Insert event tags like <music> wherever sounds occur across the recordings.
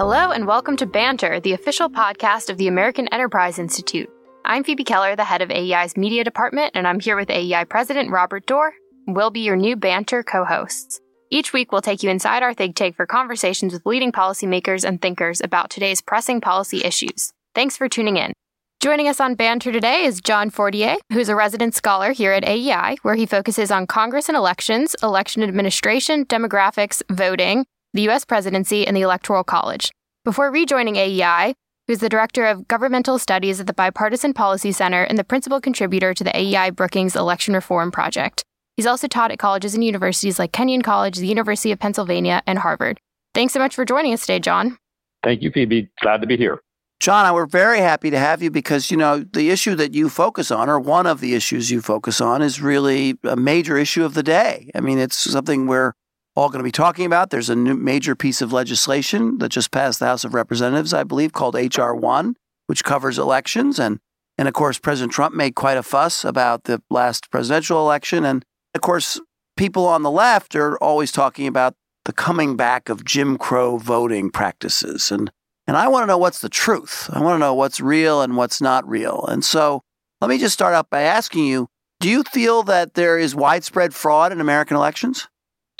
Hello, and welcome to Banter, the official podcast of the American Enterprise Institute. I'm Phoebe Keller, the head of AEI's media department, and I'm here with AEI President Robert Doar. We'll be your new Banter co hosts. Each week, we'll take you inside our think tank for conversations with leading policymakers and thinkers about today's pressing policy issues. Thanks for tuning in. Joining us on Banter today is John Fortier, who's a resident scholar here at AEI, where he focuses on Congress and elections, election administration, demographics, voting, the U.S. presidency, and the Electoral College. Before rejoining AEI, he was the director of governmental studies at the Bipartisan Policy Center and the principal contributor to the AEI Brookings Election Reform Project. He's also taught at colleges and universities like Kenyon College, the University of Pennsylvania, and Harvard. Thanks so much for joining us today, John. Thank you, Phoebe. Glad to be here. John, we're very happy to have you because, you know, the issue that you focus on, or one of the issues you focus on, is really a major issue of the day. I mean, it's something we're all going to be talking about. There's a major piece of legislation that just passed the House of Representatives, I believe, called H.R. 1, which covers elections. And, and of course, President Trump made quite a fuss about the last presidential election. And of course, people on the left are always talking about the coming back of Jim Crow voting practices. And and I want to know what's the truth. I want to know what's real and what's not real. And so let me just start out by asking you do you feel that there is widespread fraud in American elections?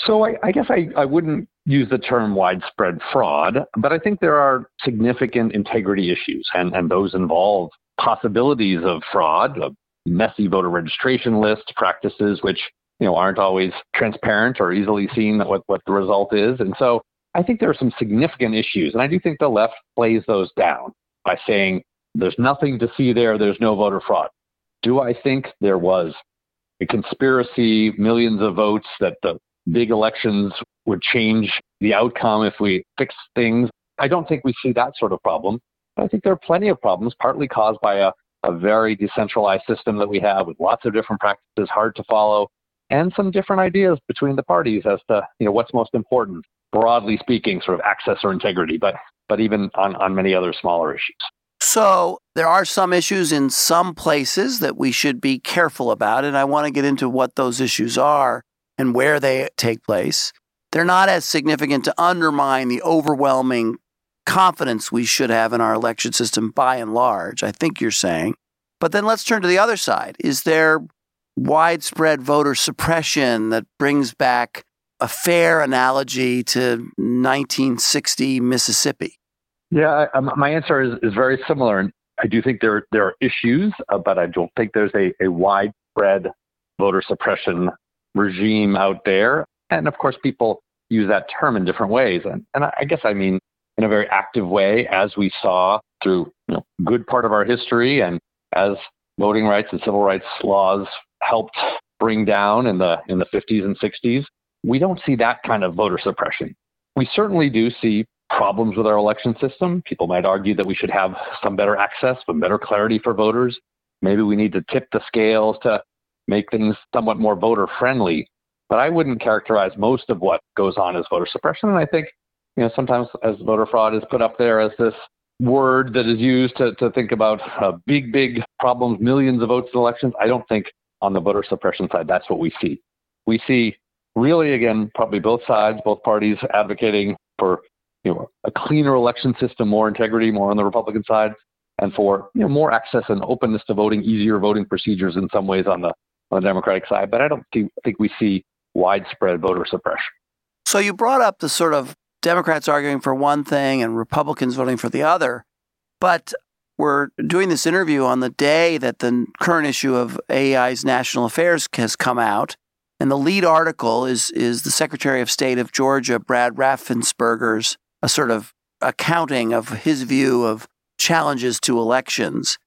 So I, I guess I, I wouldn't use the term widespread fraud, but I think there are significant integrity issues, and, and those involve possibilities of fraud, a messy voter registration list, practices which you know aren't always transparent or easily seen what, what the result is. And so I think there are some significant issues, and I do think the left plays those down by saying there's nothing to see there, there's no voter fraud. Do I think there was a conspiracy, millions of votes, that the big elections would change the outcome if we fix things? I don't think we see that sort of problem. I think there are plenty of problems, partly caused by a, a very decentralized system that we have with lots of different practices, hard to follow, and some different ideas between the parties as to you know what's most important broadly speaking, sort of access or integrity, but but even on, on many other smaller issues. So there are some issues in some places that we should be careful about, and I want to get into what those issues are and where they take place. They're not as significant to undermine the overwhelming confidence we should have in our election system by and large, I think you're saying. But then let's turn to the other side. Is there widespread voter suppression that brings back a fair analogy to 1960 Mississippi? Yeah, I, my answer is, is very similar. And I do think there, there are issues, uh, but I don't think there's a, a widespread voter suppression regime out there. And of course, people use that term in different ways. And, and I guess I mean in a very active way, as we saw through you know, good part of our history and as voting rights and civil rights laws helped bring down in the in the 50s and 60s we don't see that kind of voter suppression. We certainly do see problems with our election system. People might argue that we should have some better access, some better clarity for voters. Maybe we need to tip the scales to make things somewhat more voter friendly. But I wouldn't characterize most of what goes on as voter suppression. And I think, you know, sometimes as voter fraud is put up there as this word that is used to, to think about uh, big, big problems, millions of votes in elections. I don't think on the voter suppression side that's what we see. We see really, again, probably both sides, both parties advocating for you know a cleaner election system, more integrity, more on the Republican side, and for you know more access and openness to voting, easier voting procedures in some ways on the on the Democratic side. But I don't think, think we see widespread voter suppression. So you brought up the sort of Democrats arguing for one thing and Republicans voting for the other, but we're doing this interview on the day that the current issue of AEI's National Affairs has come out. And the lead article is is the Secretary of State of Georgia, Brad Raffensperger's a sort of accounting of his view of challenges to elections.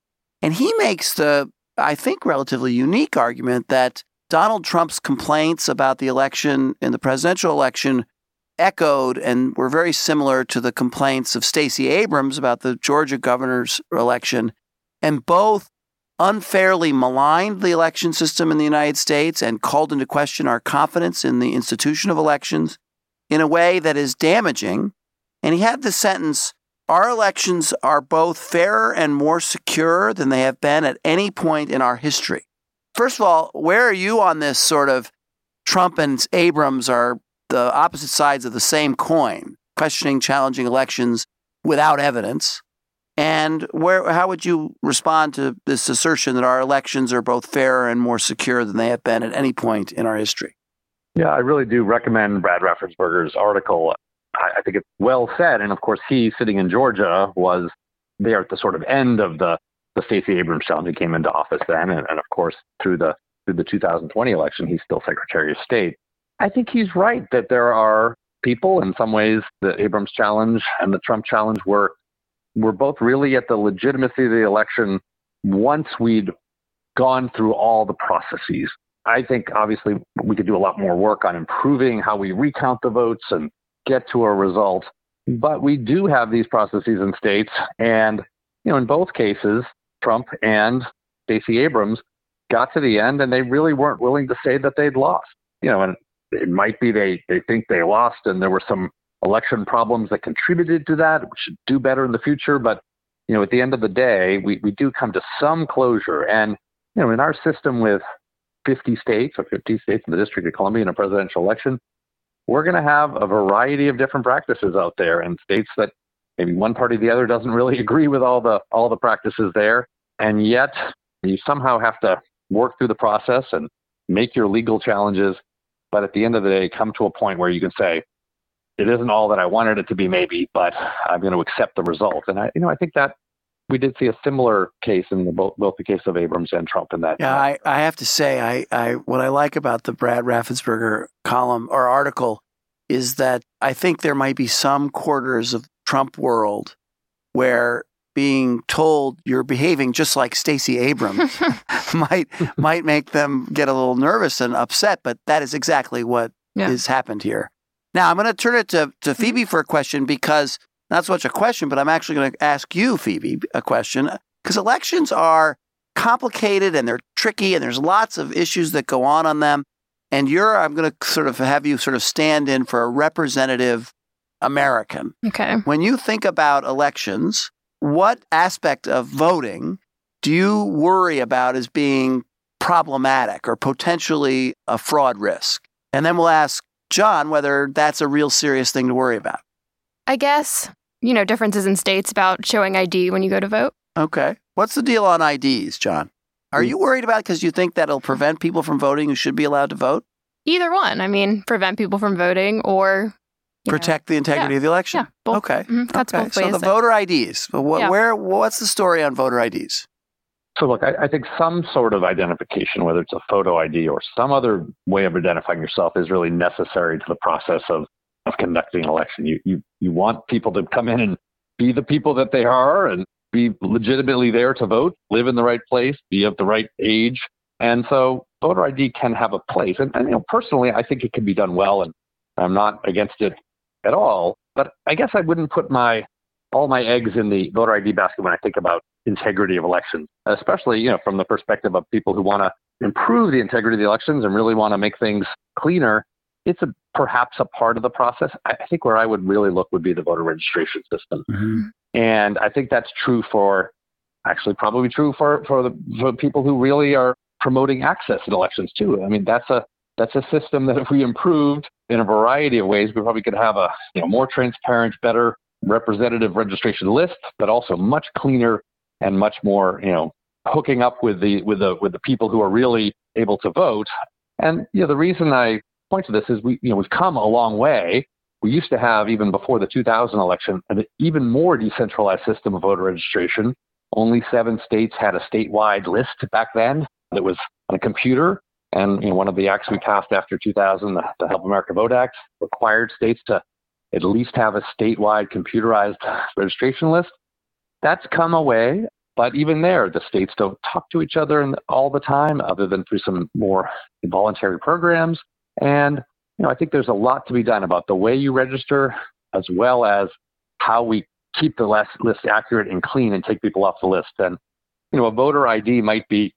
And he makes the, I think, relatively unique argument that Donald Trump's complaints about the election in the presidential election echoed and were very similar to the complaints of Stacey Abrams about the Georgia governor's election. And both unfairly maligned the election system in the United States and called into question our confidence in the institution of elections in a way that is damaging. And he had the sentence Our elections are both fairer and more secure than they have been at any point in our history. First of all, where are you on this sort of Trump and Abrams are the opposite sides of the same coin, questioning, challenging elections without evidence. And where, how would you respond to this assertion that our elections are both fairer and more secure than they have been at any point in our history? Yeah, I really do recommend Brad Raffensperger's article. I, I think it's well said. And of course, he, sitting in Georgia, was there at the sort of end of the, the Stacey Abrams challenge. He came into office then. And, and of course, through the, through the 2020 election, he's still Secretary of State. I think he's right that there are people, in some ways, the Abrams challenge and the Trump challenge were were both really at the legitimacy of the election once we'd gone through all the processes. I think obviously we could do a lot more work on improving how we recount the votes and get to a result. Hmm. But we do have these processes in states. And, you know, in both cases, Trump and Stacey Abrams got to the end and they really weren't willing to say that they'd lost. You know, and it might be they, they think they lost and there were some election problems that contributed to that. We should do better in the future. But, you know, at the end of the day, we, we do come to some closure. And, you know, in our system with 50 states or 50 states in the District of Columbia in a presidential election, we're going to have a variety of different practices out there and states that maybe one party or the other doesn't really <laughs> agree with all the all the practices there. And yet you somehow have to work through the process and make your legal challenges. But at the end of the day, come to a point where you can say, it isn't all that I wanted it to be, maybe, but I'm going to accept the result. And I, you know, I think that we did see a similar case in the, both, both the case of Abrams and Trump in that. Yeah, I, I have to say, I, I what I like about the Brad Raffensperger column or article is that I think there might be some quarters of Trump world where being told you're behaving just like Stacey Abrams <laughs> might might make them get a little nervous and upset, but that is exactly what yeah. has happened here. Now I'm going to turn it to, to mm-hmm. Phoebe for a question because not so much a question, but I'm actually going to ask you, Phoebe, a question because elections are complicated and they're tricky and there's lots of issues that go on on them. And you're, I'm going to sort of have you sort of stand in for a representative American. Okay. When you think about elections, what aspect of voting do you worry about as being problematic or potentially a fraud risk? And then we'll ask John whether that's a real serious thing to worry about. I guess, you know, differences in states about showing ID when you go to vote. Okay. What's the deal on IDs, John? Are you worried about it because you think that'll prevent people from voting who should be allowed to vote? Either one. I mean, prevent people from voting or protect know. the integrity yeah. of the election. Yeah, both. Okay. Mm-hmm. That's okay. both ways. So the voter IDs. What, yeah. Where? What's the story on voter IDs? So look, I, I, think some sort of identification, whether it's a photo ID or some other way of identifying yourself, is really necessary to the process of, of conducting an election. You, you you want people to come in and be the people that they are and be legitimately there to vote, live in the right place, be of the right age. And so voter ID can have a place. And, and you know, personally, I think it can be done well, and I'm not against it at all. But I guess I wouldn't put my all my eggs in the voter ID basket when I think about integrity of elections, especially you know from the perspective of people who want to improve the integrity of the elections and really want to make things cleaner. It's a, perhaps a part of the process. I think where I would really look would be the voter registration system, mm-hmm. and I think that's true for actually probably true for for the for people who really are promoting access in elections too. I mean that's a that's a system that if we improved in a variety of ways, we probably could have a you know, more transparent, better representative registration list, but also much cleaner and much more, you know, hooking up with the with the with the people who are really able to vote. And you know, the reason I point to this is we you know we've come a long way. We used to have even before the 2000 election an even more decentralized system of voter registration. Only seven states had a statewide list back then that was on a computer. And you know, one of the acts we passed after 2000, the, the Help America Vote Act, required states to at least have a statewide computerized <laughs> registration list. That's come away, but even there, the states don't talk to each other all the time, other than through some more voluntary programs. And you know, I think there's a lot to be done about the way you register, as well as how we keep the list, accurate and clean and take people off the list. And you know, a voter ID might be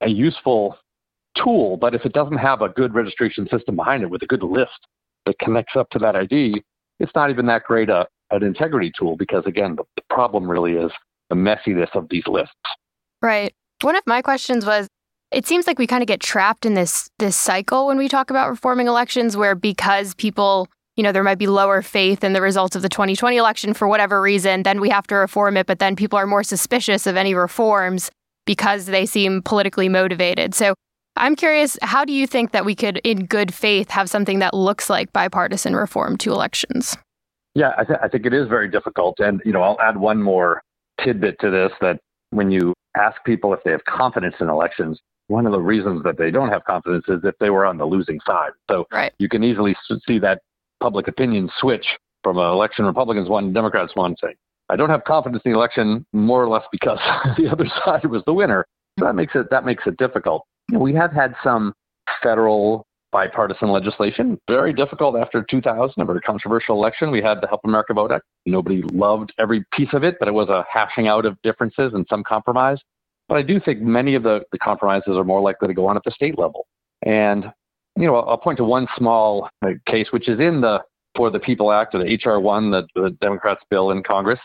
a useful tool, but if it doesn't have a good registration system behind it with a good list that connects up to that ID, it's not even that great a, an integrity tool because, again, the, the problem really is the messiness of these lists. Right. One of my questions was it seems like we kind of get trapped in this this cycle when we talk about reforming elections where because people you know, there might be lower faith in the results of the 2020 election for whatever reason, then we have to reform it. But then people are more suspicious of any reforms because they seem politically motivated. So I'm curious, how do you think that we could, in good faith, have something that looks like bipartisan reform to elections? Yeah, I, th- I think it is very difficult. And, you know, I'll add one more tidbit to this that when you ask people if they have confidence in elections, one of the reasons that they don't have confidence is if they were on the losing side. So right. you can easily see that public opinion switch from an election Republicans won, Democrats won, saying, I don't have confidence in the election more or less because <laughs> the other side was the winner. So that makes it that makes it difficult. You know, we have had some federal bipartisan legislation. Very difficult after 2000, a very controversial election. We had the Help America Vote Act. Nobody loved every piece of it, but it was a hashing out of differences and some compromise. But I do think many of the, the compromises are more likely to go on at the state level. And, you know, I'll point to one small case, which is in the For the People Act or the H.R. 1, the, the Democrats' bill in Congress,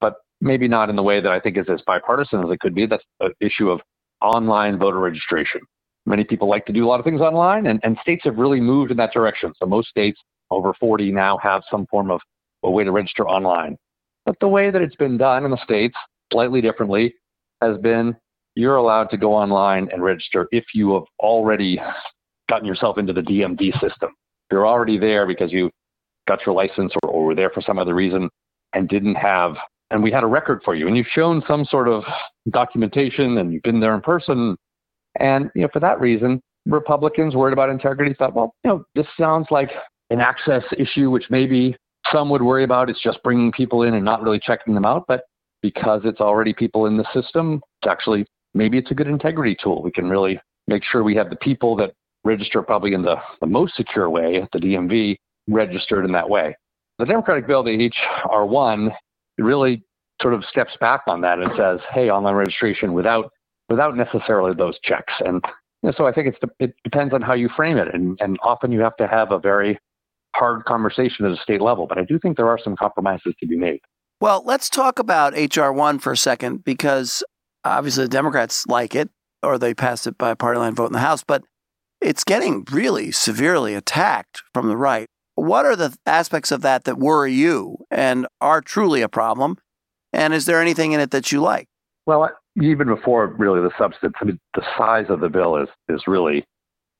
but maybe not in the way that I think is as bipartisan as it could be. That's an issue of online voter registration. Many people like to do a lot of things online, and, and states have really moved in that direction. So most states, over 40 now, have some form of a way to register online. But the way that it's been done in the states, slightly differently, has been you're allowed to go online and register if you have already gotten yourself into the DMV system. You're already there because you got your license or, or were there for some other reason and didn't have, and we had a record for you and you've shown some sort of documentation and you've been there in person. And, you know, for that reason, Republicans worried about integrity thought, well, you know, this sounds like an access issue, which maybe some would worry about. It's just bringing people in and not really checking them out. But because it's already people in the system, it's actually maybe it's a good integrity tool. We can really make sure we have the people that register probably in the, the most secure way at the DMV registered in that way. The Democratic bill, the HR1, really sort of steps back on that and says, hey, online registration without without necessarily those checks. And you know, so I think it's it depends on how you frame it. And, and often you have to have a very hard conversation at a state level. But I do think there are some compromises to be made. Well, let's talk about HR1 for a second because obviously the Democrats like it or they passed it by a party line vote in the House, but it's getting really severely attacked from the right. What are the aspects of that that worry you and are truly a problem? And is there anything in it that you like? Well, even before really the substance, I mean, the size of the bill is is really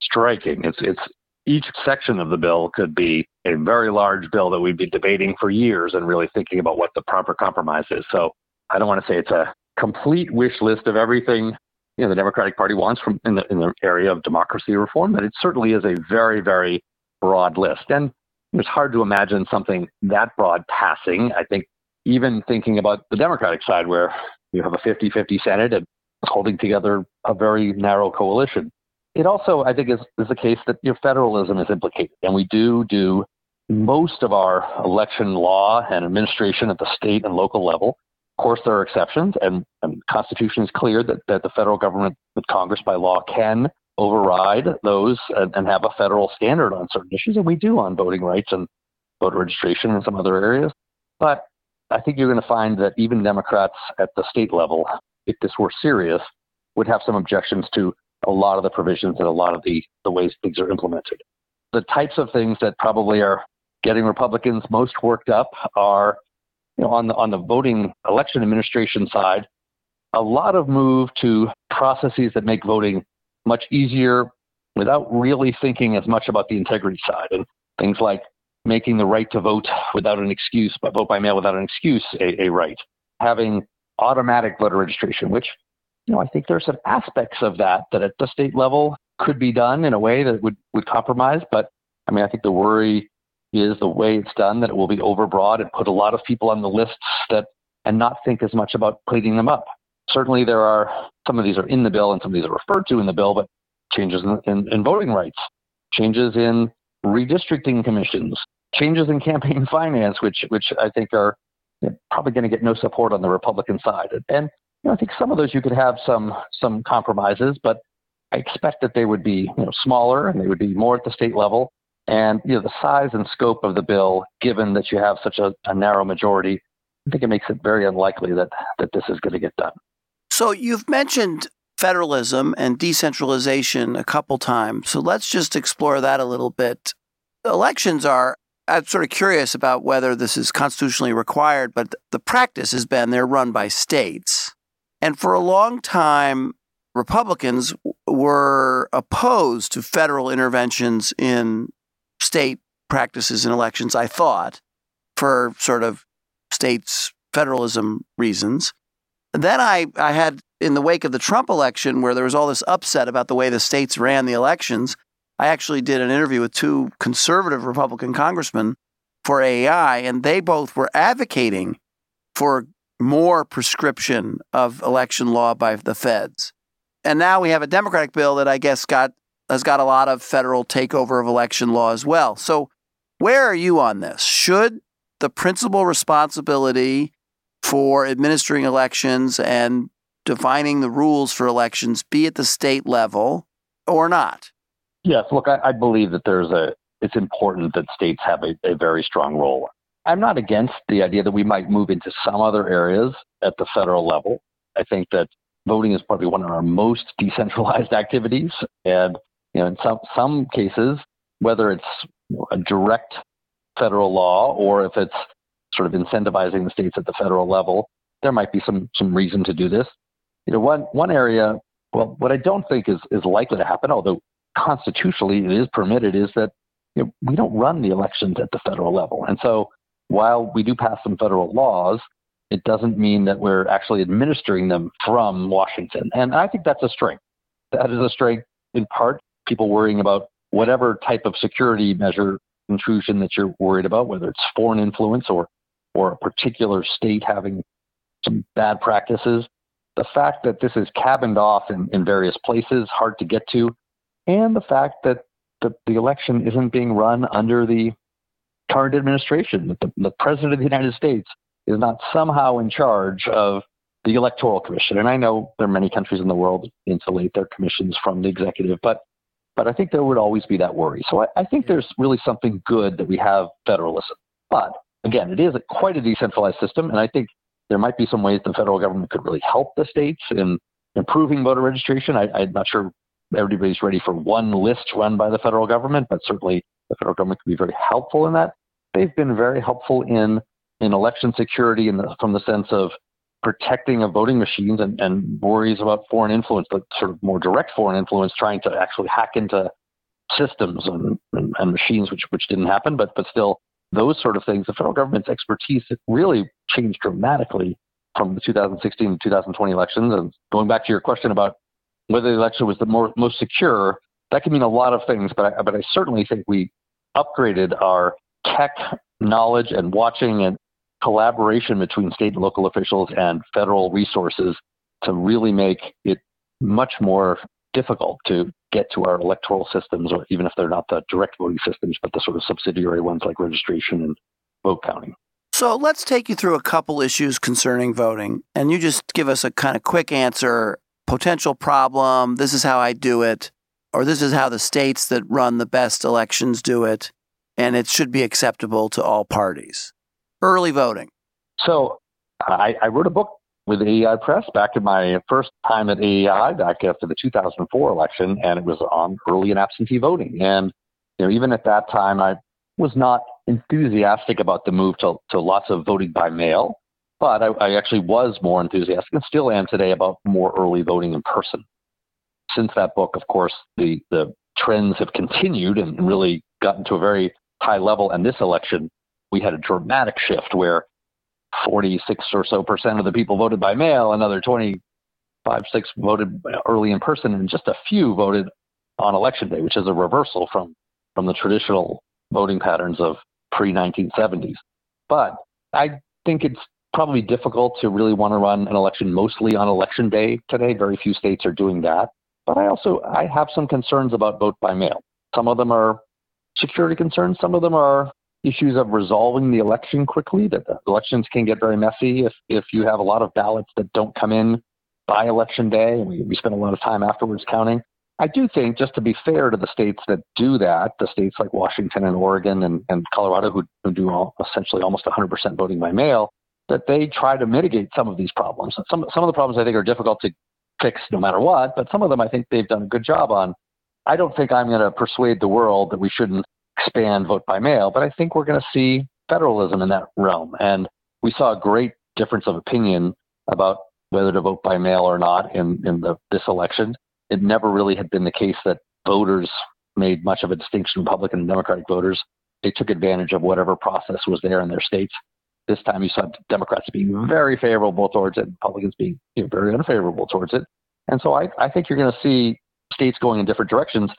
striking. It's it's each section of the bill could be a very large bill that we'd be debating for years and really thinking about what the proper compromise is. So I don't want to say it's a complete wish list of everything you know the Democratic Party wants from in the in the area of democracy reform, but it certainly is a very very broad list, and it's hard to imagine something that broad passing. I think even thinking about the Democratic side, where you have a 50-50 Senate and holding together a very narrow coalition. It also, I think, is, is the case that your federalism is implicated, and we do do most of our election law and administration at the state and local level of course, there are exceptions, and, and the Constitution is clear that, that the federal government, that Congress by law, can override those and, and have a federal standard on certain issues, and we do on voting rights and voter registration and some other areas. But I think you're going to find that even Democrats at the state level, if this were serious, would have some objections to a lot of the provisions and a lot of the, the ways things are implemented. The types of things that probably are getting Republicans most worked up are you know, on the on the voting election administration side, a lot of move to processes that make voting much easier without really thinking as much about the integrity side and things like making the right to vote without an excuse, but vote by mail without an excuse, a, a right. Having automatic voter registration, which you know I think there's some aspects of that that at the state level could be done in a way that would would compromise, but I mean I think the worry is the way it's done that it will be overbroad and put a lot of people on the lists that and not think as much about cleaning them up. Certainly, there are some of these are in the bill and some of these are referred to in the bill, but changes in, in, in voting rights, changes in redistricting commissions, changes in campaign <laughs> finance, which which I think are probably going to get no support on the Republican side. And you know, I think some of those you could have some some compromises, but I expect that they would be you know, smaller and they would be more at the state level. And you know, the size and scope of the bill, given that you have such a, a narrow majority, I think it makes it very unlikely that, that this is going to get done. So you've mentioned federalism and decentralization a couple times. So let's just explore that a little bit. Elections are I'm sort of curious about whether this is constitutionally required, but the practice has been they're run by states. And for a long time, Republicans were opposed to federal interventions in state practices in elections, I thought, for sort of states' federalism reasons. Then I, I had, in the wake of the Trump election, where there was all this upset about the way the states ran the elections, I actually did an interview with two conservative Republican congressmen for AEI, and they both were advocating for more prescription of election law by the feds. And now we have a Democratic bill that I guess got has got a lot of federal takeover of election law as well. So where are you on this? Should the principal responsibility for administering elections and defining the rules for elections be at the state level or not? Yes, look, I, I believe that there's a it's important that states have a, a very strong role. I'm not against the idea that we might move into some other areas at the federal level. I think that voting is probably one of our most decentralized <laughs> activities, and you know, in some some cases, whether it's a direct federal law or if it's sort of incentivizing the states at the federal level, there might be some some reason to do this. You know, one one area, well, what I don't think is is likely to happen, although constitutionally it is permitted, is that you know, we don't run the elections at the federal level, and so while we do pass some federal laws, it doesn't mean that we're actually administering them from Washington, and I think that's a strength. That is a strength in part. People worrying about whatever type of security measure intrusion that you're worried about, whether it's foreign influence or or a particular state having some bad practices. The fact that this is cabined off in, in various places, hard to get to, and the fact that the, the election isn't being run under the current administration, that the, the president of the United States is not somehow in charge of the electoral commission. And I know there are many countries in the world that insulate their commissions from the executive, but but I think there would always be that worry. So I, I think there's really something good that we have federalism. But again, it is a, quite a decentralized system, and I think there might be some ways the federal government could really help the states in improving voter registration. I, I'm not sure everybody's ready for one list run by the federal government, but certainly the federal government could be very helpful in that. They've been very helpful in in election security in the, from the sense of protecting of voting machines and, and worries about foreign influence, but sort of more direct foreign influence, trying to actually hack into systems and, and, and machines, which which didn't happen, but but still those sort of things, the federal government's expertise really changed dramatically from the 2016 to 2020 elections. And going back to your question about whether the election was the more, most secure, that can mean a lot of things, but I, but I certainly think we upgraded our tech knowledge and watching and collaboration between state and local officials and federal resources to really make it much more difficult to get to our electoral systems, or even if they're not the direct voting systems, but the sort of subsidiary ones like registration and vote counting. So let's take you through a couple issues concerning voting, and you just give us a kind of quick answer potential problem, this is how I do it, or this is how the states that run the best elections do it, and it should be acceptable to all parties. Early voting. So I, I wrote a book with AEI Press back in my first time at AEI back after the 2004 election, and it was on early and absentee voting. And you know, even at that time, I was not enthusiastic about the move to, to lots of voting by mail, but I, I actually was more enthusiastic and still am today about more early voting in person. Since that book, of course, the, the trends have continued and really gotten to a very high level. And this election, we had a dramatic shift where 46 or so percent of the people voted by mail, another 25, 6 voted early in person, and just a few voted on election day, which is a reversal from, from the traditional voting patterns of pre 1970s. But I think it's probably difficult to really want to run an election mostly on election day today. Very few states are doing that. But I also I have some concerns about vote by mail. Some of them are security concerns. Some of them are issues of resolving the election quickly. That the elections can get very messy if if you have a lot of ballots that don't come in by election day, and we, we spend a lot of time afterwards counting. I do think, just to be fair to the states that do that, the states like Washington and Oregon and, and Colorado who, who do all, essentially almost 100% voting by mail, that they try to mitigate some of these problems. Some some of the problems I think are difficult to fix no matter what, but some of them I think they've done a good job on. I don't think I'm going to persuade the world that we shouldn't expand vote by mail, but I think we're going to see federalism in that realm. And we saw a great difference of opinion about whether to vote by mail or not in, in the, this election. It never really had been the case that voters made much of a distinction, Republican and Democratic voters. They took advantage of whatever process was there in their states. This time you saw Democrats being mm-hmm. very favorable towards it, Republicans being you know, very unfavorable towards it. And so I, I think you're going to see states going in different directions.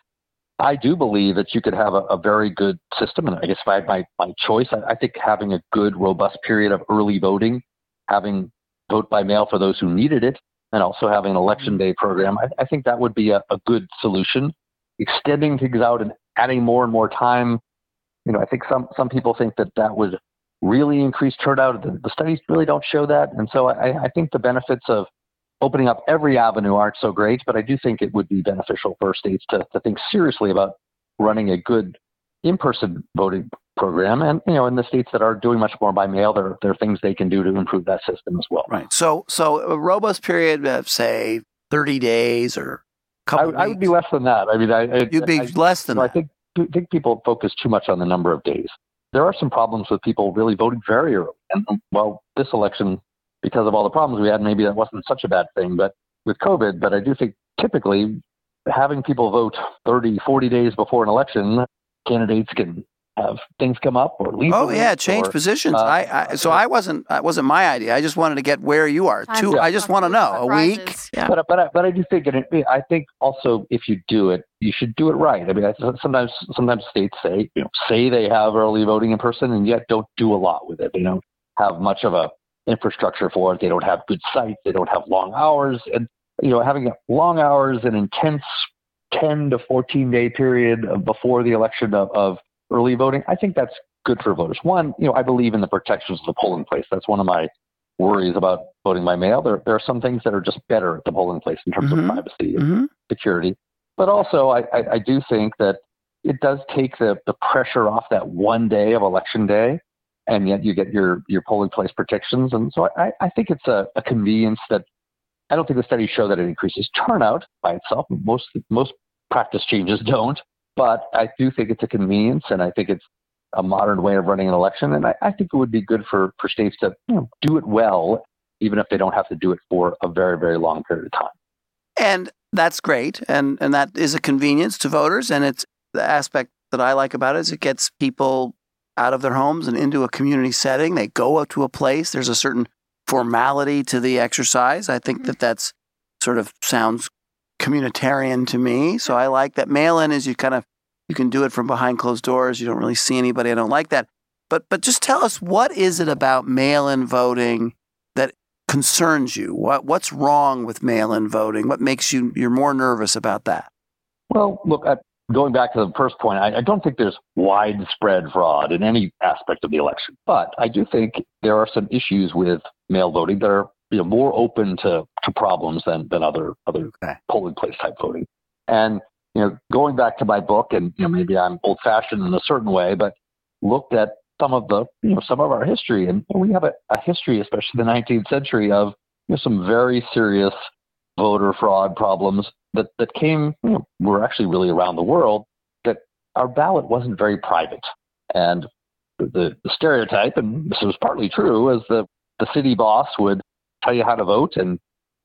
I do believe that you could have a, a very good system. And I guess if I had my, my choice, I, I think having a good, robust period of early voting, having vote by mail for those who needed it, and also having an election mm-hmm. day program, I, I think that would be a, a good solution. Extending things out and adding more and more time, you know, I think some, some people think that that would really increase turnout. The, the studies really don't show that. And so I, I think the benefits of opening up every avenue aren't so great, but I do think it would be beneficial for states to, to think seriously about running a good in-person voting program. And you know, in the states that are doing much more by mail, there there are things they can do to improve that system as well. Right. So so a robust period of say 30 days or a couple. I, I would be less than that. I mean, I, I you'd be I, less than I that. think I think people focus too much on the number of days. There are some problems with people really voting very early. And well, this election because of all the problems we had, maybe that wasn't such a bad thing. But with COVID, but I do think typically having people vote 30, 40 days before an election, candidates can have things come up or leave. Oh yeah, change or, positions. uh, I, I so I wasn't that wasn't my idea. I just wanted to get where you are. Time Two. for I just want to know a week. Yeah. But but I, but I do think it. I think also if you do it, you should do it right. I mean, I, sometimes sometimes states say you know say they have early voting in person, and yet don't do a lot with it. They don't have much of a infrastructure for it. They don't have good sites. They don't have long hours, and you know having long hours and intense 10 to 14 day period before the election of, of early voting, I think that's good for voters. One, you know, I believe in the protections of the polling place. That's one of my worries about voting by mail. There, there are some things that are just better at the polling place in terms Mhm. of privacy and hmm security. But also, I, I, I do think that it does take the, the pressure off that one day of election day, and yet you get your, your polling place protections. And so I, I think it's a, a convenience that I don't think the studies show that it increases turnout by itself. Most most practice changes don't, but I do think it's a convenience, and I think it's a modern way of running an election. And I, I think it would be good for, for states to you know, do it well, even if they don't have to do it for a very very long period of time. And that's great, and and that is a convenience to voters. And it's the aspect that I like about it is it gets people out of their homes and into a community setting. They go up to a place. There's a certain formality to the exercise. I think that that's sort of sounds communitarian to me. So I like that. Mail in is you kind of you can do it from behind closed doors. You don't really see anybody. I don't like that. But but just tell us what is it about mail in voting that concerns you? What what's wrong with mail in voting? What makes you you're more nervous about that? Well, look, uh, going back to the first point, I, I don't think there's widespread fraud in any aspect of the election, but I do think there are some issues with mail voting that are you know, more open to, to problems than, than other other Okay. polling place type voting. And you know, going back to my book, and you know, maybe I'm old fashioned in a certain way, but looked at some of the you know some of our history, and we have a, a history, especially the 19th century, of you know, some very serious voter fraud problems that that came you know, were actually really around the world. That our ballot wasn't very private, and the, the stereotype, and this was partly true, is the the city boss would tell you how to vote, and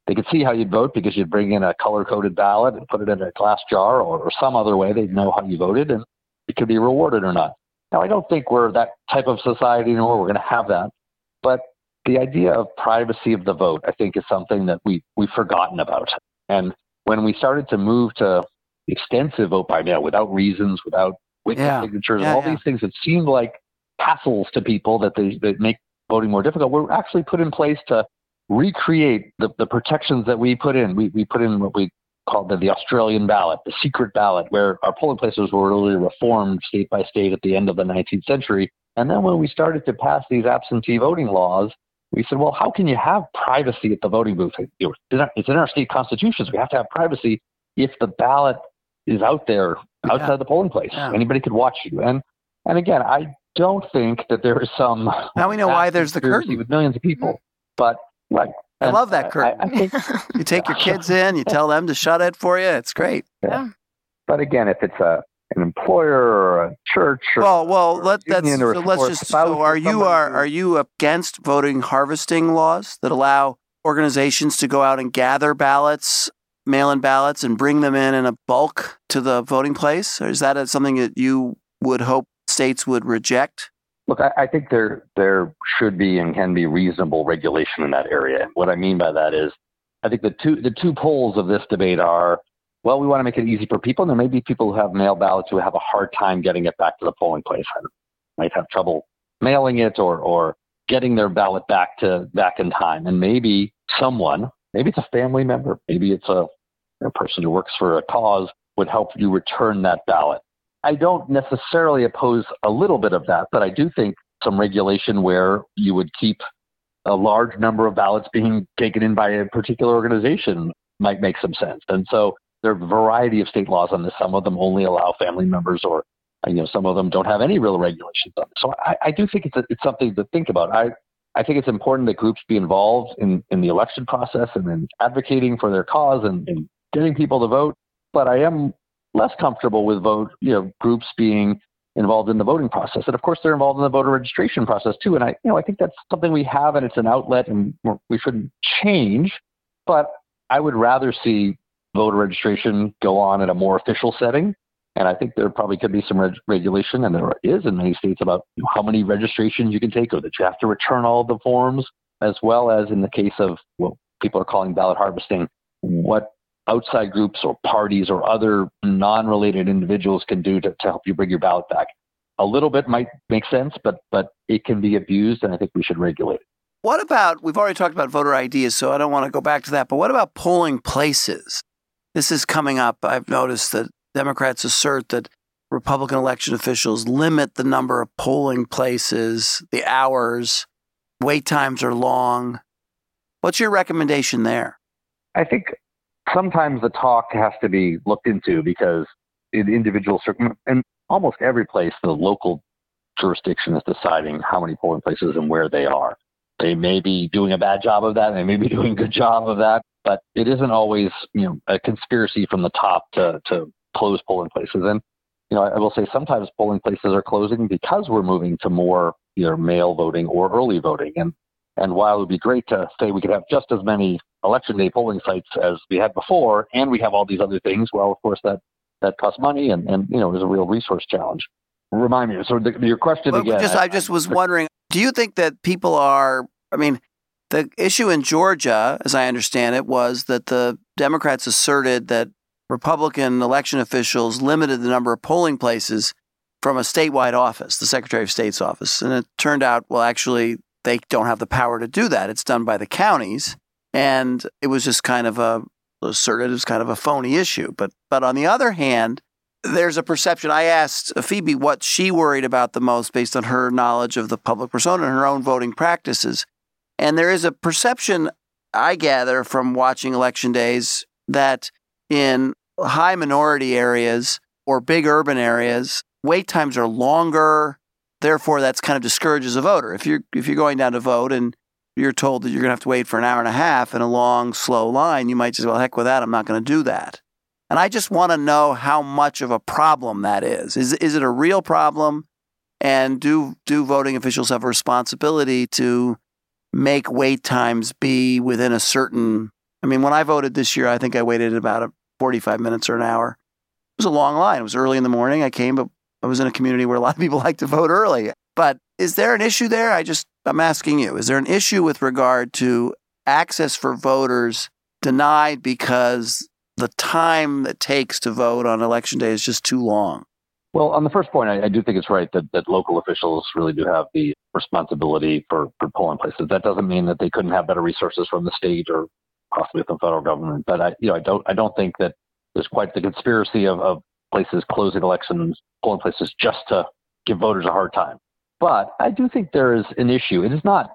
they could see how you'd vote because you'd bring in a color coded ballot and put it in a glass jar or, or some other way. They'd know how you voted, and it could be rewarded or not. Now, I don't think we're that type of society anymore. We're going to have that, but the idea of privacy of the vote, I think, is something that we we've forgotten about. And when we started to move to extensive vote by mail without reasons, without witness Yeah. signatures, Yeah, all yeah. these things that seemed like hassles to people that they that make voting more difficult, were actually put in place to recreate the, the protections that we put in. We we put in what we called the, the Australian ballot, the secret ballot, where our polling places were really reformed state by state at the end of the 19th century. And then when we started to pass these absentee voting laws, we said, well, how can you have privacy at the voting booth? It's in our, it's in our state constitutions. We have to have privacy if the ballot is out there outside Yeah. the polling place. Yeah. Anybody could watch you. And and again, I don't think that there is some Now we know why there's the conspiracy curtain. with millions of people. Mm-hmm. But like I love that I- curtain. I, I think <laughs> You take your kids in, you <laughs> tell them to shut it for you. It's great. Yeah. But again, if it's a an employer or a church. Or, well, well, let, that's, so let's just. So, are you are are you against voting harvesting laws that allow organizations to go out and gather ballots, mail-in ballots, and bring them in in a bulk to the voting place? Or is that something that you would hope states would reject? Look, I, I think there there should be and can be reasonable regulation in that area. What I mean by that is, I think the two the two poles of this debate are well, we want to make it easy for people. And there may be people who have mail ballots who have a hard time getting it back to the polling place and might have trouble mailing it or, or getting their ballot back to back in time. And maybe someone, maybe it's a family member, maybe it's a, a person who works for a cause would help you return that ballot. I don't necessarily oppose a little bit of that, but I do think some regulation where you would keep a large number of ballots being taken in by a particular organization might make some sense. And so there are a variety of state laws on this. Some of them only allow family members, or you know, some of them don't have any real regulations on it. So I, I do think it's a, it's something to think about. I I think it's important that groups be involved in in the election process and in advocating for their cause and, and getting people to vote. But I am less comfortable with vote you know groups being involved in the voting process. And of course, they're involved in the voter registration process too. And I, you know, I think that's something we have, and it's an outlet, and we shouldn't change. But I would rather see voter registration go on in a more official setting. And I think there probably could be some reg- regulation, and there is in many states about how many registrations you can take, or that you have to return all the forms, as well as in the case of what people are calling ballot harvesting, what outside groups or parties or other non-related individuals can do to, to help you bring your ballot back. A little bit might make sense, but but it can be abused, and I think we should regulate it. What about, we've already talked about voter IDs, so I don't want to go back to that, but what about polling places? This is coming up. I've noticed that Democrats assert that Republican election officials limit the number of polling places, the hours, wait times are long. What's your recommendation there? I think sometimes the talk has to be looked into because in individual and almost every place the local jurisdiction is deciding how many polling places and where they are. They may be doing a bad job of that. And they may be <laughs> doing a good job of that but it isn't always you know a conspiracy from the top to to close polling places. And you know, I will say sometimes polling places are closing because we're moving to more either mail voting or early voting. And and while it would be great to say we could have just as many election day polling sites as we had before, and we have all these other things, well, of course that that costs money and and you know is a real resource challenge. Remind me. So the, your question well, again. Just, I, I just was <laughs> wondering. Do you think that people are? I mean, the issue in Georgia, as I understand it, was that the Democrats asserted that Republican election officials limited the number of polling places from a statewide office, the Secretary of State's office. And it turned out, well, actually, they don't have the power to do that. It's done by the counties. And it was just kind of a asserted as kind of a phony issue. But but on the other hand, there's a perception. I asked Phoebe what she worried about the most based on her knowledge of the public persona and her own voting practices. And there is a perception, I gather from watching election days, that in high minority areas or big urban areas, wait times are longer. Therefore, that's kind of discourages a voter. If you're if you're going down to vote and you're told that you're going to have to wait for an hour and a half in a long, slow line, you might just well, heck with that. I'm not going to do that. And I just want to know how much of a problem that is. Is is it a real problem? And do do voting officials have a responsibility to make wait times be within a certain. I mean, when I voted this year, I think I waited about a 45 minutes or an hour. It was a long line. It was early in the morning. I came, but I was in a community where a lot of people <laughs> like to vote early. But is there an issue there? I just, I'm asking you, is there an issue with regard to access for voters denied because the time it takes to vote on election day is just too long? Well, on the first point, I, I, do think it's right that, that local officials really do have the responsibility for, for polling places. That doesn't mean that they couldn't have better resources from the state or possibly from the federal government. But I, you know, I don't, I don't think that there's quite the conspiracy of, of places closing elections, polling places just to give voters a hard time. But I do think there is an issue. It is not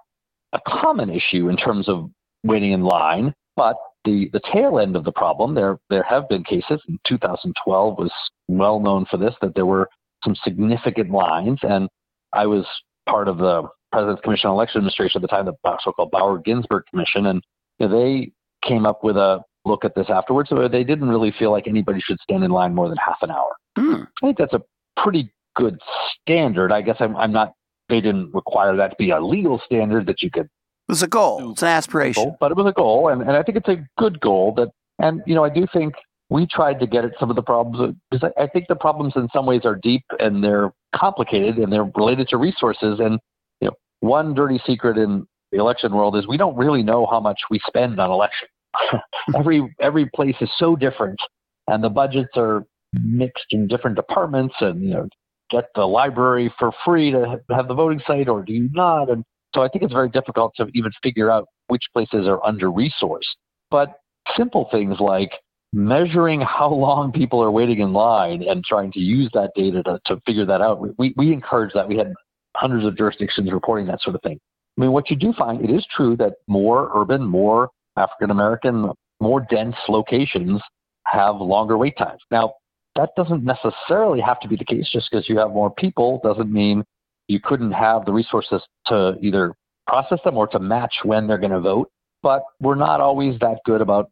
a common issue in terms of waiting in line, but the, the tail end of the problem, there there have been cases. In 2012 was well known for this that there were some significant lines, and I was part of the President's Commission on Election Administration at the time, the so-called Bauer Ginsberg Commission, and you know, they came up with a look at this afterwards. So they didn't really feel like anybody should stand in line more than half an hour. Hmm. I think that's a pretty good standard. I guess I'm, I'm not, they didn't require that to be a legal standard that you could was a goal. It's an aspiration. goal, but it was a goal, and, and I think it's a good goal. That, and you know, I do think we tried to get at some of the problems because I, I think the problems in some ways are deep and they're complicated and they're related to resources. And you know, one dirty secret in the election world is we don't really know how much we spend on election. <laughs> every every place is so different, and the budgets are mixed in different departments. And you know, get the library for free to have the voting site, or do you not? And so I think it's very difficult to even figure out which places are under resourced. But simple things like measuring how long people are waiting in line and trying to use that data to, to figure that out. We, we encourage that. We had hundreds of jurisdictions reporting that sort of thing. I mean, what you do find, it is true that more urban, more African American, more dense locations have longer wait times. Now, that doesn't necessarily have to be the case. Just because you have more people doesn't mean you couldn't have the resources to either process them or to match when they're going to vote. But we're not always that good about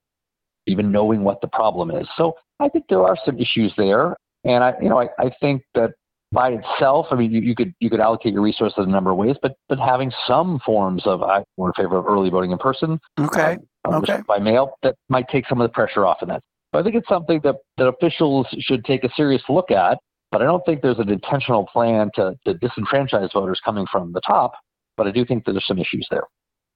even knowing what the problem is. So I think there are some issues there. And I, you know, I, I think that by itself, I mean, you, you could you could allocate your resources in a number of ways, but but having some forms of I'm in favor of early voting in person, Okay. uh, Okay. by mail, that might take some of the pressure off in that. But I think it's something that, that officials should take a serious look at, but I don't think there's an intentional plan to, to disenfranchise voters coming from the top. But I do think that there's some issues there.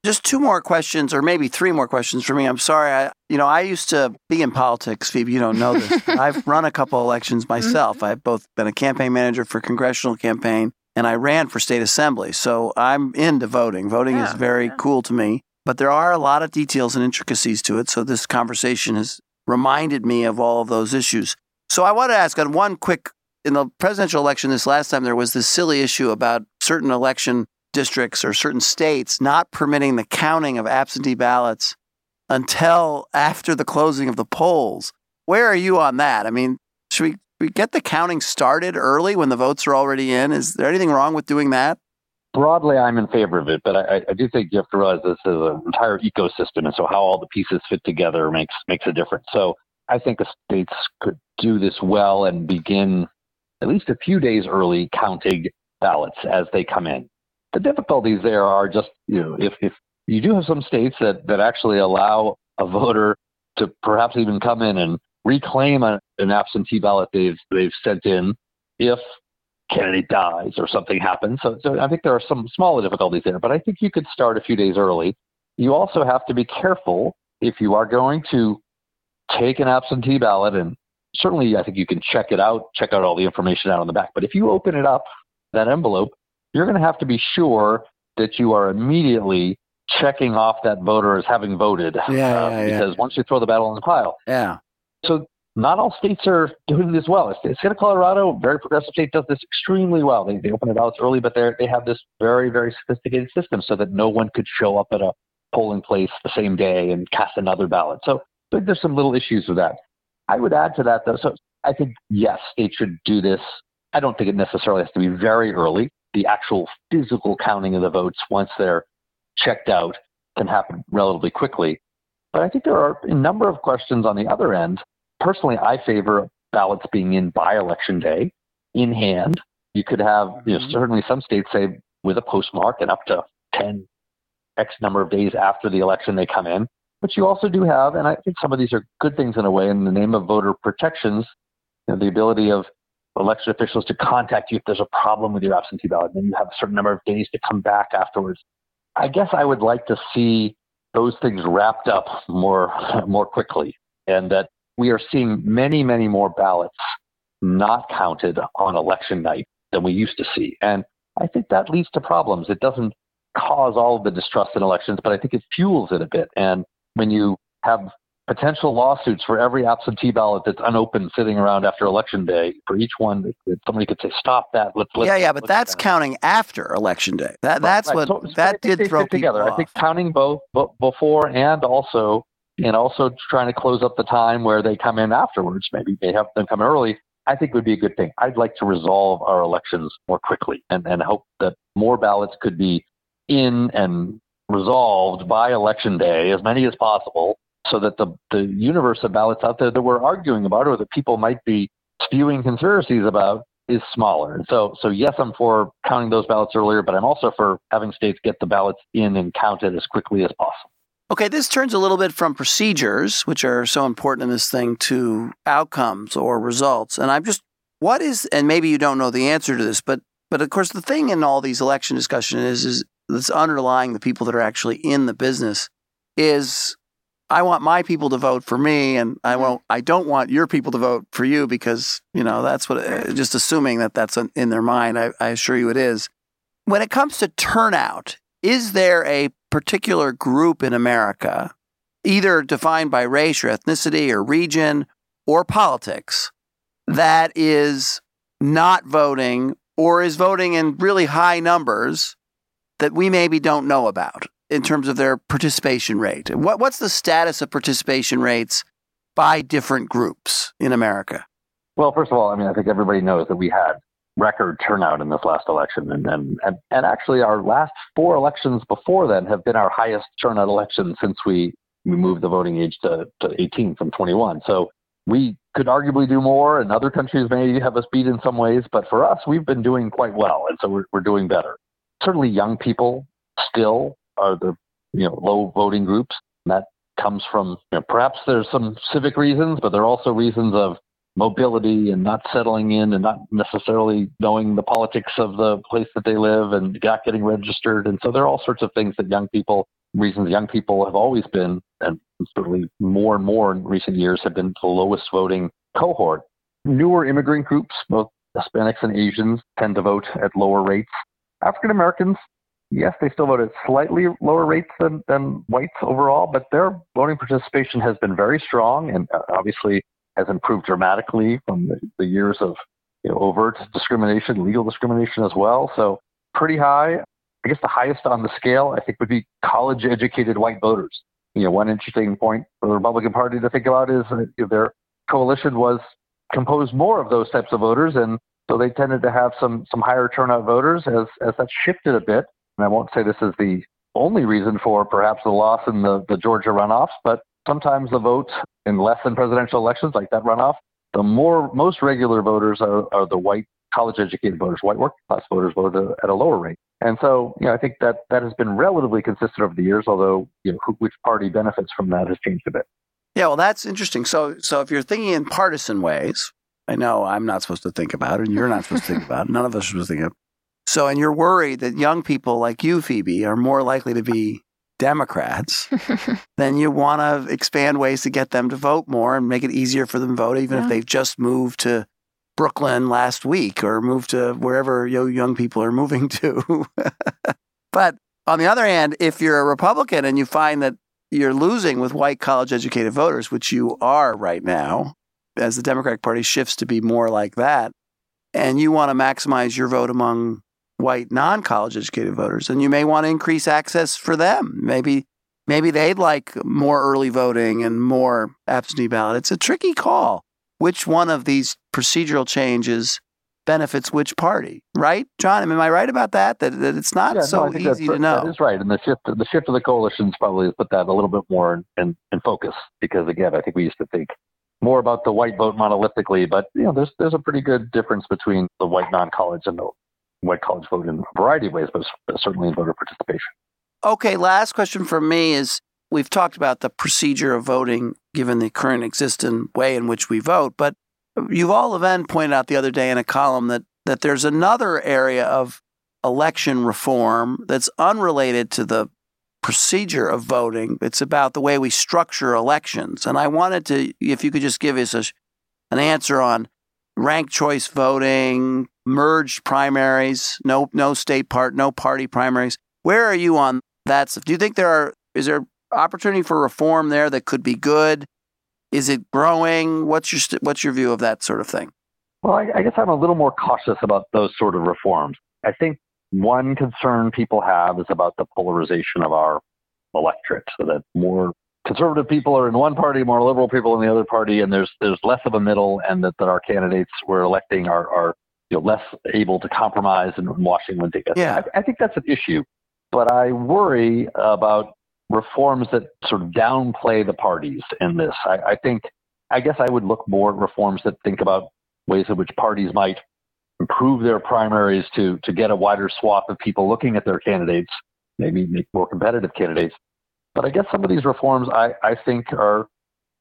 Just two more questions, or maybe three more questions for me. I'm sorry. I, you know, I used to be in politics, Phoebe. You don't know this. I've <laughs> run a couple elections mm-hmm. myself. I've both been a campaign manager for congressional campaign, and I ran for state assembly. So I'm into voting. Voting is very yeah. cool to me, but there are a lot of details and intricacies to it. So this conversation has reminded me of all of those issues. So I want to ask on one quick in the presidential election this last time there was this silly issue about certain election districts or certain states not permitting the counting of absentee ballots until after the closing of the polls. Where are you on that? I mean, should we, we get the counting started early when the votes are already in? Is there anything wrong with doing that? Broadly, I'm in favor of it, but I, I do think you have to realize this is an entire ecosystem, and so how all the pieces fit together makes makes a difference. So I think the states could do this well and begin at least a few days early counting ballots as they come in. The difficulties there are just you know if if you do have some states that that actually allow a voter to perhaps even come in and reclaim a, an absentee ballot they've they've sent in if candidate dies or something happens. So, so I think there are some smaller difficulties there, but I think you could start a few days early. You also have to be careful if you are going to take an absentee ballot, and certainly I think you can check it out, check out all the information out on the back. But if you open it up, that envelope, you're going to have to be sure that you are immediately checking off that voter as having voted. Yeah, yeah, uh, yeah. Because once you throw the ballot in the pile, Yeah. so not all states are doing this well. The state of Colorado, very progressive state, does this extremely well. They, they open it ballots early, but they they have this very very sophisticated system so that no one could show up at a polling place the same day and cast another ballot. So there's some little issues with that. I would add to that though. So I think yes, it should do this. I don't think it necessarily has to be very early. The actual physical counting of the votes once they're checked out can happen relatively quickly. But I think there are a number of questions on the other end personally, I favor ballots being in by election day, in hand. You could have, you know, Mhm. certainly some states say with a postmark and up to 10 X number of days after the election they come in. But you also do have, and I think some of these are good things in a way, in the name of voter protections, you know, the ability of election officials to contact you if there's a problem with your absentee ballot. And then you have a certain number of days to come back afterwards. I guess I would like to see those things wrapped up more more quickly, and that we are seeing many, many more ballots not counted on election night than we used to see. And I think that leads to problems. It doesn't cause all of the distrust in elections, but I think it fuels it a bit. And when you have potential lawsuits for every absentee ballot that's unopened sitting around after election day, for each one, that- that somebody could say, "Stop that." Let's, let's yeah, yeah, but that's counting after election day. That that's Right, what so- so that think did throw fit together. people I think off. counting both bo- before and also, and also trying to close up the time where they come in afterwards. Maybe they have them come early. I think would be a good thing. I'd like to resolve our elections more quickly and, and hope that more ballots could be in and resolved by election day, as many as possible, so that the, the universe of ballots out there that we're arguing about or that people might be spewing conspiracies about is smaller. So, so yes, I'm for counting those ballots earlier, but I'm also for having states get the ballots in and counted as quickly as possible. Okay, this turns a little bit from procedures, which are so important in this thing, to outcomes or results. And I'm just, what is, and maybe you don't know the answer to this, but but of course, the thing in all these election discussions is, is that's underlying the people that are actually in the business is I want my people to vote for me, and I mm-hmm. won't. I don't want your people to vote for you because you know that's what. Uh, just assuming that that's in their mind, I, I assure you it is. When it comes to turnout, is there a particular group in America, either defined by race or ethnicity or region or politics, that is not voting or is voting in really high numbers that we maybe don't know about? in terms of their participation rate? What, what's the status of participation rates by different groups in America? Well, first of all, I mean, I think everybody knows that we had record turnout in this last election. And, and, and, and actually, our last four elections before then have been our highest turnout elections since we, we moved the voting age to, to 18 from 21. So we could arguably do more, and other countries may have us beat in some ways. But for us, we've been doing quite well. And so we're, we're doing better. Certainly, young people still are the you know low voting groups. And that comes from you know, perhaps there's some civic reasons, but there are also reasons of mobility and not settling in and not necessarily knowing the politics of the place that they live and not getting registered. And so there are all sorts of things that young people, reasons young people have always been, and certainly more and more in recent years, have been the lowest voting cohort. Newer immigrant groups, both Hispanics and Asians, tend to vote at lower rates. African Americans yes, they still vote at slightly lower rates than, than whites overall, but their voting participation has been very strong and uh, obviously has improved dramatically from the, the years of you know, overt discrimination, legal discrimination as well. So pretty high. I guess the highest on the scale, I think, would be college educated white voters. You know, one interesting point for the Republican Party to think about is their coalition was composed more of those types of voters, and so they tended to have some some higher turnout voters. As as that shifted a bit, and I won't say this is the only reason for perhaps the loss in the, the Georgia runoffs, but sometimes the vote in less than presidential elections, like that runoff, the more most regular voters are, are the white college educated voters, white working class voters vote at a lower rate. And so, you know, I think that that has been relatively consistent over the years, although, you know, which party benefits from that has changed a bit. Yeah, well, that's interesting. So, so if you're thinking in partisan ways, I know I'm not supposed to think about it, and you're not supposed to think about it. None of us are supposed to think of so, and you're worried that young people like you, Phoebe, are more likely to be Democrats, <laughs> then you want to expand ways to get them to vote more and make it easier for them to vote, even yeah. if they've just moved to Brooklyn last week or moved to wherever young people are moving to. <laughs> but on the other hand, if you're a Republican and you find that you're losing with white college educated voters, which you are right now, as the Democratic Party shifts to be more like that, and you want to maximize your vote among white non-college educated voters and you may want to increase access for them. Maybe maybe they'd like more early voting and more absentee ballot. It's a tricky call. Which one of these procedural changes benefits which party right john? Am i right about that? That, that it's not yeah, so no, easy to know. That is right and the shift the shift of the coalitions probably put that a little bit more in, in, in focus because again i think we used to think more about the white vote monolithically, but you know, there's there's a pretty good difference between the white non-college and the white college vote in a variety of ways, but certainly in voter participation. Okay, last question for me is we've talked about the procedure of voting given the current existing way in which we vote, but you've Yuval Levin pointed out the other day in a column that that there's another area of election reform that's unrelated to the procedure of voting. It's about the way we structure elections. And I wanted to, if you could just give us a, an answer on ranked choice voting, merged primaries, no no state part, no party primaries. Where are you on that stuff? Do you think there are is there opportunity for reform there that could be good? Is it growing? What's your what's your view of that sort of thing? Well, I, I guess I'm a little more cautious about those sort of reforms. I think one concern people have is about the polarization of our electorate, so that more conservative people are in one party, more liberal people in the other party, and there's there's less of a middle, and that, that our candidates we're electing are are you know, less able to compromise and Washington. Yeah. I, I think that's an issue, but I worry about reforms that sort of downplay the parties in this. I, I think, I guess I would look more at reforms that think about ways in which parties might improve their primaries to, to get a wider swath of people looking at their candidates, maybe make more competitive candidates. But I guess some of these reforms I, I think are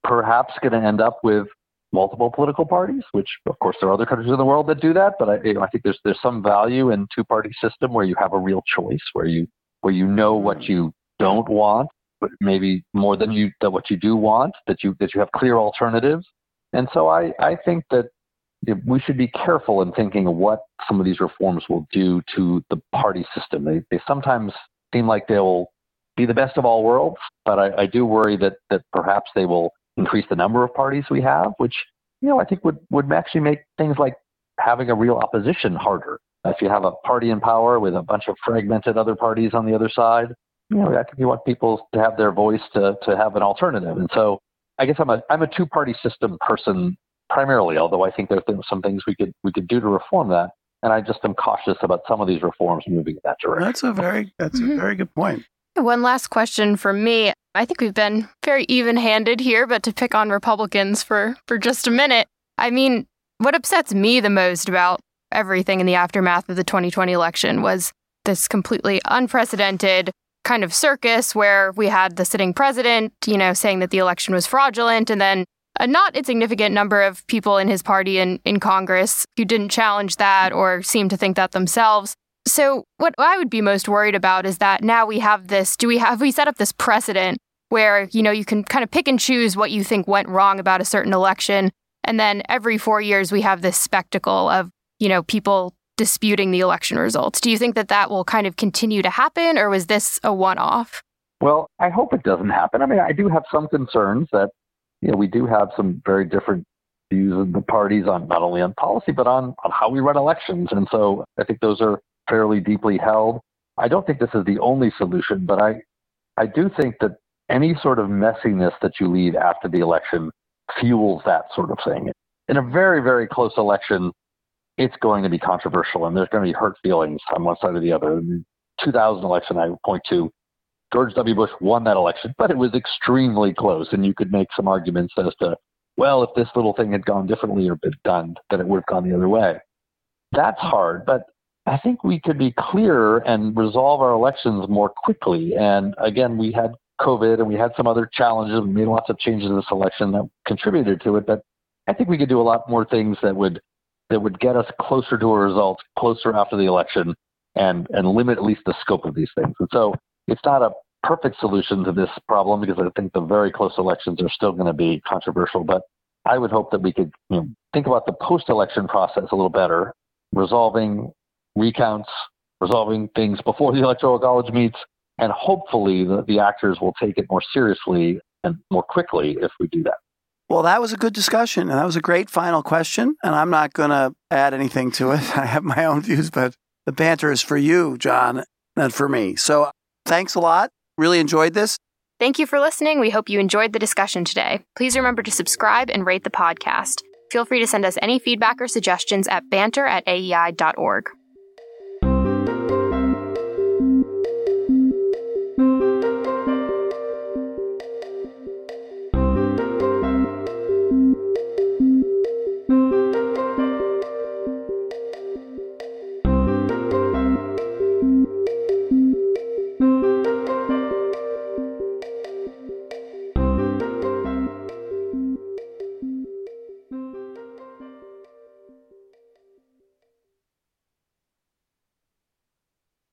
perhaps going to end up with multiple political parties, which of course there are other countries in the world that do that. But I, you know, I think there's there's some value in two party system where you have a real choice, where you where you know what you don't want, but maybe more than you that what you do want, that you that you have clear alternatives. And so I, I think that we should be careful in thinking of what some of these reforms will do to the party system. They, they sometimes seem like they will be the best of all worlds, but I, I do worry that, that perhaps they will increase the number of parties we have, which you know I think would, would actually make things like having a real opposition harder. If you have a party in power with a bunch of fragmented other parties on the other side, you know, I think you want people to have their voice to, to have an alternative. And so I guess I'm a I'm a two party system person primarily, although I think there are some things we could we could do to reform that. And I just am cautious about some of these reforms moving in that direction. That's a very that's mm-hmm. a very good point. One last question for me. I think we've been very even-handed here, but to pick on Republicans for for just a minute, I mean, what upsets me the most about everything in the aftermath of the 2020 election was this completely unprecedented kind of circus where we had the sitting president, you know, saying that the election was fraudulent, and then a not insignificant number of people in his party and in Congress who didn't challenge that or seem to think that themselves. So, what I would be most worried about is that now we have this do we have we set up this precedent where, you know, you can kind of pick and choose what you think went wrong about a certain election. And then every four years, we have this spectacle of, you know, people disputing the election results. Do you think that that will kind of continue to happen, or was this a one off? Well, I hope it doesn't happen. I mean, I do have some concerns that, you know, we do have some very different views of the parties on not only on policy, but on, on how we run elections. And so I think those are fairly deeply held. I don't think this is the only solution, but I, I do think that any sort of messiness that you leave after the election fuels that sort of thing. In a very, very close election, it's going to be controversial and there's going to be hurt feelings on one side or the other. In 2000 election, I point to George W. Bush won that election, but it was extremely close, and you could make some arguments as to, well, if this little thing had gone differently or been done, then it would have gone the other way. That's hard, but I think we could be clearer and resolve our elections more quickly. And again, we had COVID and we had some other challenges. We made lots of changes in this election that contributed to it, but I think we could do a lot more things that would that would get us closer to a result, closer after the election, and and limit at least the scope of these things. And so it's not a perfect solution to this problem because I think the very close elections are still going to be controversial. But I would hope that we could you know, think about the post-election process a little better, resolving recounts, resolving things before the electoral college meets, and hopefully the, the actors will take it more seriously and more quickly if we do that. Well, that was a good discussion, and that was a great final question. And I'm not going to add anything to it. <laughs> I have my own views, but the banter is for you, John, and for me. So thanks a lot. Really enjoyed this. Thank you for listening. We hope you enjoyed the discussion today. Please remember to subscribe and rate the podcast. Feel free to send us any feedback or suggestions at banter at aei.org.